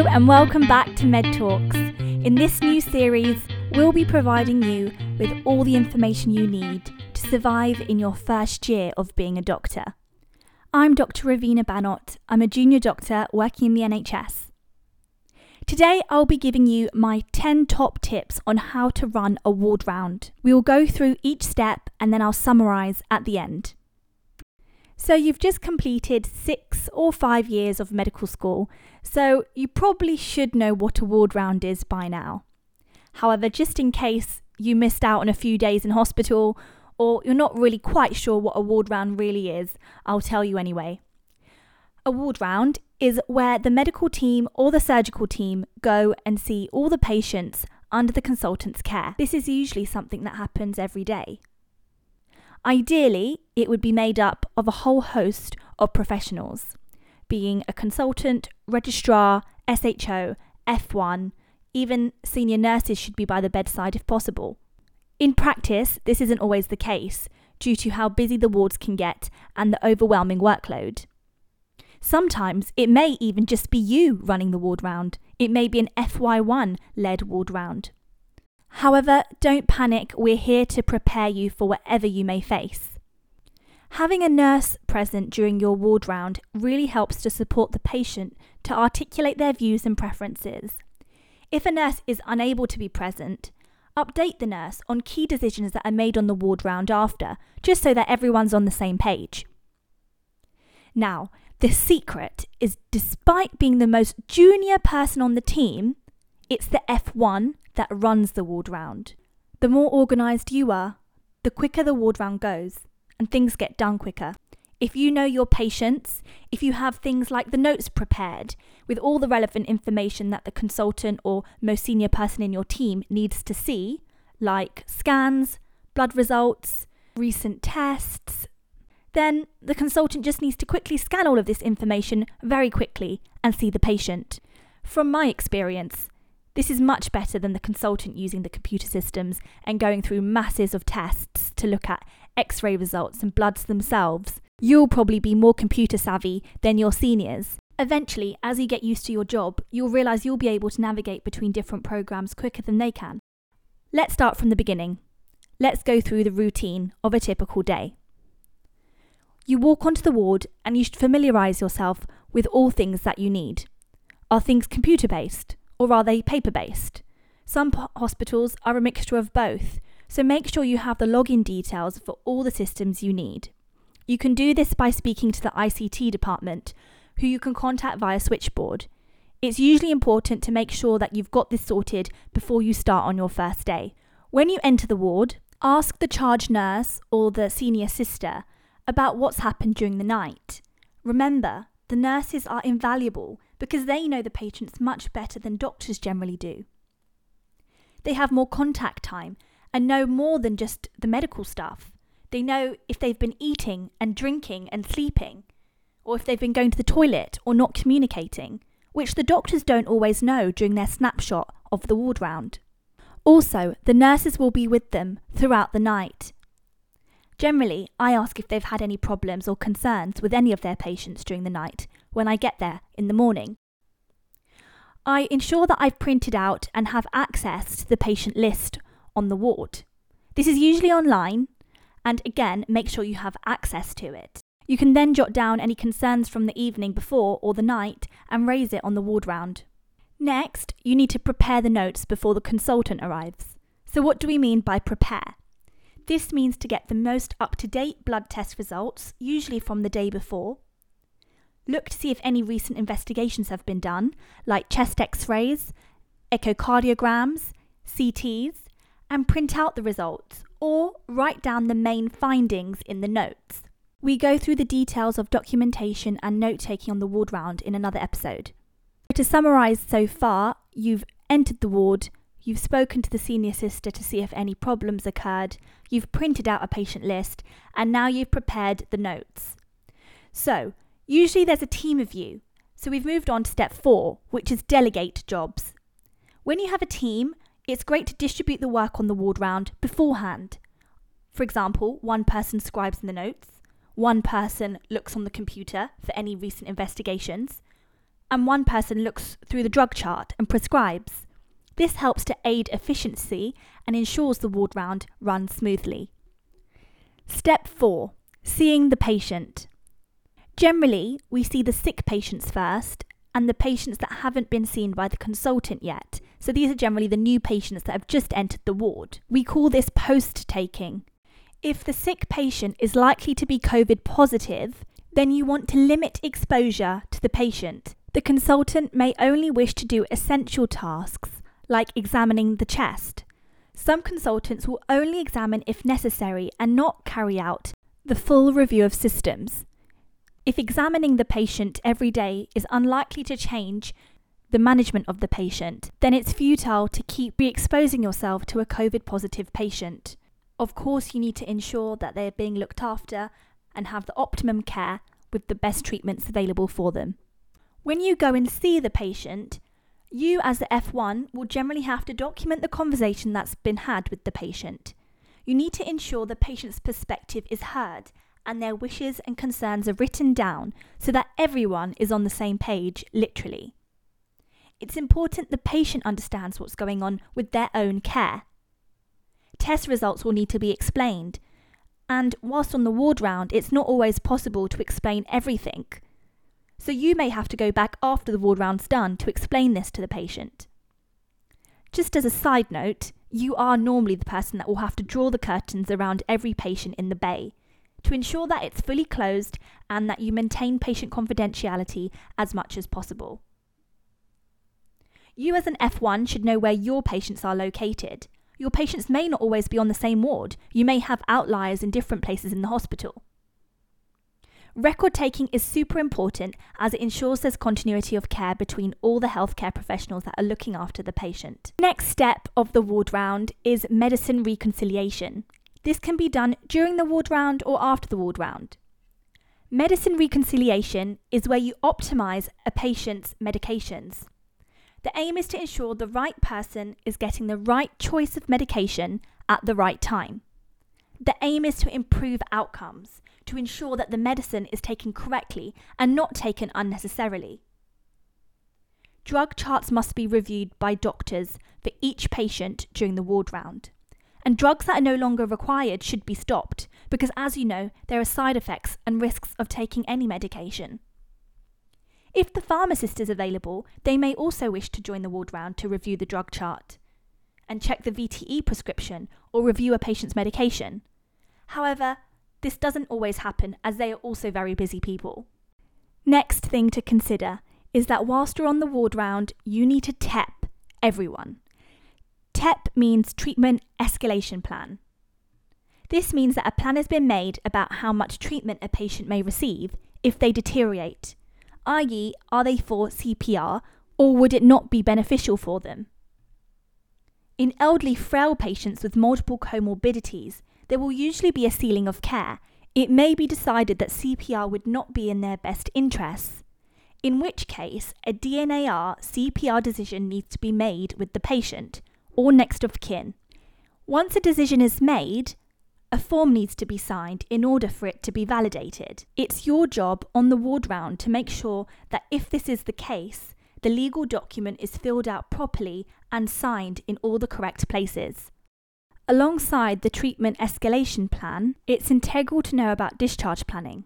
Hello, and welcome back to Med Talks. In this new series, we'll be providing you with all the information you need to survive in your first year of being a doctor. I'm Dr. Ravina Banot. I'm a junior doctor working in the NHS. Today, I'll be giving you my 10 top tips on how to run a ward round. We will go through each step and then I'll summarise at the end. So, you've just completed six or five years of medical school, so you probably should know what a ward round is by now. However, just in case you missed out on a few days in hospital or you're not really quite sure what a ward round really is, I'll tell you anyway. A ward round is where the medical team or the surgical team go and see all the patients under the consultant's care. This is usually something that happens every day. Ideally, it would be made up of a whole host of professionals, being a consultant, registrar, SHO, F1, even senior nurses should be by the bedside if possible. In practice, this isn't always the case due to how busy the wards can get and the overwhelming workload. Sometimes it may even just be you running the ward round. It may be an FY1 led ward round. However, don't panic, we're here to prepare you for whatever you may face. Having a nurse present during your ward round really helps to support the patient to articulate their views and preferences. If a nurse is unable to be present, update the nurse on key decisions that are made on the ward round after, just so that everyone's on the same page. Now, the secret is despite being the most junior person on the team, it's the F1 that runs the ward round. The more organised you are, the quicker the ward round goes, and things get done quicker. If you know your patients, if you have things like the notes prepared with all the relevant information that the consultant or most senior person in your team needs to see, like scans, blood results, recent tests, then the consultant just needs to quickly scan all of this information very quickly and see the patient. From my experience, this is much better than the consultant using the computer systems and going through masses of tests to look at x ray results and bloods themselves. You'll probably be more computer savvy than your seniors. Eventually, as you get used to your job, you'll realise you'll be able to navigate between different programs quicker than they can. Let's start from the beginning. Let's go through the routine of a typical day. You walk onto the ward and you should familiarise yourself with all things that you need. Are things computer based or are they paper based? Some p- hospitals are a mixture of both, so make sure you have the login details for all the systems you need. You can do this by speaking to the ICT department, who you can contact via switchboard. It's usually important to make sure that you've got this sorted before you start on your first day. When you enter the ward, ask the charge nurse or the senior sister about what's happened during the night. Remember, the nurses are invaluable because they know the patients much better than doctors generally do. They have more contact time and know more than just the medical stuff. They know if they've been eating and drinking and sleeping, or if they've been going to the toilet or not communicating, which the doctors don't always know during their snapshot of the ward round. Also, the nurses will be with them throughout the night Generally, I ask if they've had any problems or concerns with any of their patients during the night when I get there in the morning. I ensure that I've printed out and have access to the patient list on the ward. This is usually online, and again, make sure you have access to it. You can then jot down any concerns from the evening before or the night and raise it on the ward round. Next, you need to prepare the notes before the consultant arrives. So, what do we mean by prepare? This means to get the most up to date blood test results, usually from the day before. Look to see if any recent investigations have been done, like chest x rays, echocardiograms, CTs, and print out the results or write down the main findings in the notes. We go through the details of documentation and note taking on the ward round in another episode. To summarise so far, you've entered the ward, You've spoken to the senior sister to see if any problems occurred, you've printed out a patient list, and now you've prepared the notes. So, usually there's a team of you. So, we've moved on to step four, which is delegate jobs. When you have a team, it's great to distribute the work on the ward round beforehand. For example, one person scribes in the notes, one person looks on the computer for any recent investigations, and one person looks through the drug chart and prescribes. This helps to aid efficiency and ensures the ward round runs smoothly. Step 4 Seeing the patient. Generally, we see the sick patients first and the patients that haven't been seen by the consultant yet. So these are generally the new patients that have just entered the ward. We call this post taking. If the sick patient is likely to be COVID positive, then you want to limit exposure to the patient. The consultant may only wish to do essential tasks like examining the chest. Some consultants will only examine if necessary and not carry out the full review of systems. If examining the patient every day is unlikely to change the management of the patient, then it's futile to keep re exposing yourself to a COVID positive patient. Of course, you need to ensure that they're being looked after and have the optimum care with the best treatments available for them. When you go and see the patient, you, as the F1, will generally have to document the conversation that's been had with the patient. You need to ensure the patient's perspective is heard and their wishes and concerns are written down so that everyone is on the same page, literally. It's important the patient understands what's going on with their own care. Test results will need to be explained, and whilst on the ward round, it's not always possible to explain everything. So you may have to go back after the ward round's done to explain this to the patient. Just as a side note, you are normally the person that will have to draw the curtains around every patient in the bay to ensure that it's fully closed and that you maintain patient confidentiality as much as possible. You, as an F1, should know where your patients are located. Your patients may not always be on the same ward, you may have outliers in different places in the hospital. Record taking is super important as it ensures there's continuity of care between all the healthcare professionals that are looking after the patient. Next step of the ward round is medicine reconciliation. This can be done during the ward round or after the ward round. Medicine reconciliation is where you optimize a patient's medications. The aim is to ensure the right person is getting the right choice of medication at the right time. The aim is to improve outcomes, to ensure that the medicine is taken correctly and not taken unnecessarily. Drug charts must be reviewed by doctors for each patient during the ward round. And drugs that are no longer required should be stopped because, as you know, there are side effects and risks of taking any medication. If the pharmacist is available, they may also wish to join the ward round to review the drug chart and check the VTE prescription or review a patient's medication. However, this doesn't always happen as they are also very busy people. Next thing to consider is that whilst you're on the ward round, you need to TEP everyone. TEP means Treatment Escalation Plan. This means that a plan has been made about how much treatment a patient may receive if they deteriorate, i.e., are they for CPR or would it not be beneficial for them? In elderly, frail patients with multiple comorbidities, there will usually be a ceiling of care. It may be decided that CPR would not be in their best interests, in which case a DNAR CPR decision needs to be made with the patient or next of kin. Once a decision is made, a form needs to be signed in order for it to be validated. It's your job on the ward round to make sure that if this is the case, the legal document is filled out properly and signed in all the correct places. Alongside the treatment escalation plan, it's integral to know about discharge planning.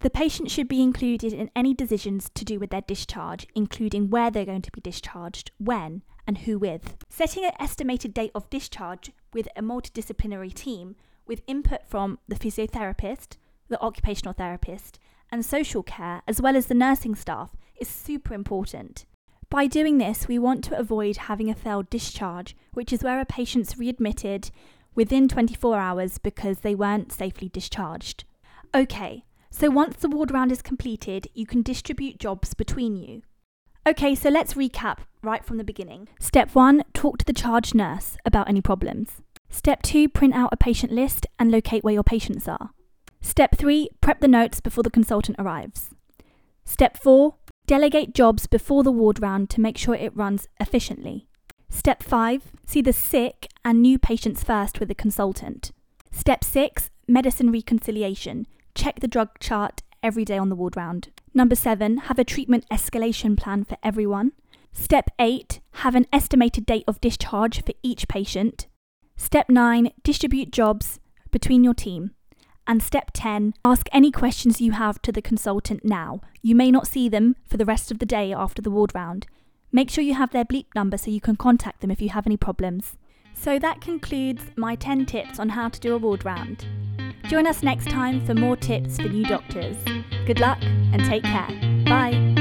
The patient should be included in any decisions to do with their discharge, including where they're going to be discharged, when, and who with. Setting an estimated date of discharge with a multidisciplinary team with input from the physiotherapist, the occupational therapist, and social care, as well as the nursing staff, is super important. By doing this, we want to avoid having a failed discharge, which is where a patient's readmitted within 24 hours because they weren't safely discharged. Okay, so once the ward round is completed, you can distribute jobs between you. Okay, so let's recap right from the beginning. Step 1 Talk to the charge nurse about any problems. Step 2 Print out a patient list and locate where your patients are. Step 3 Prep the notes before the consultant arrives. Step 4 Delegate jobs before the ward round to make sure it runs efficiently. Step 5 See the sick and new patients first with the consultant. Step 6 Medicine reconciliation. Check the drug chart every day on the ward round. Number 7. Have a treatment escalation plan for everyone. Step 8. Have an estimated date of discharge for each patient. Step 9. Distribute jobs between your team. And step 10. Ask any questions you have to the consultant now. You may not see them for the rest of the day after the ward round. Make sure you have their bleep number so you can contact them if you have any problems. So that concludes my 10 tips on how to do a ward round. Join us next time for more tips for new doctors. Good luck and take care. Bye.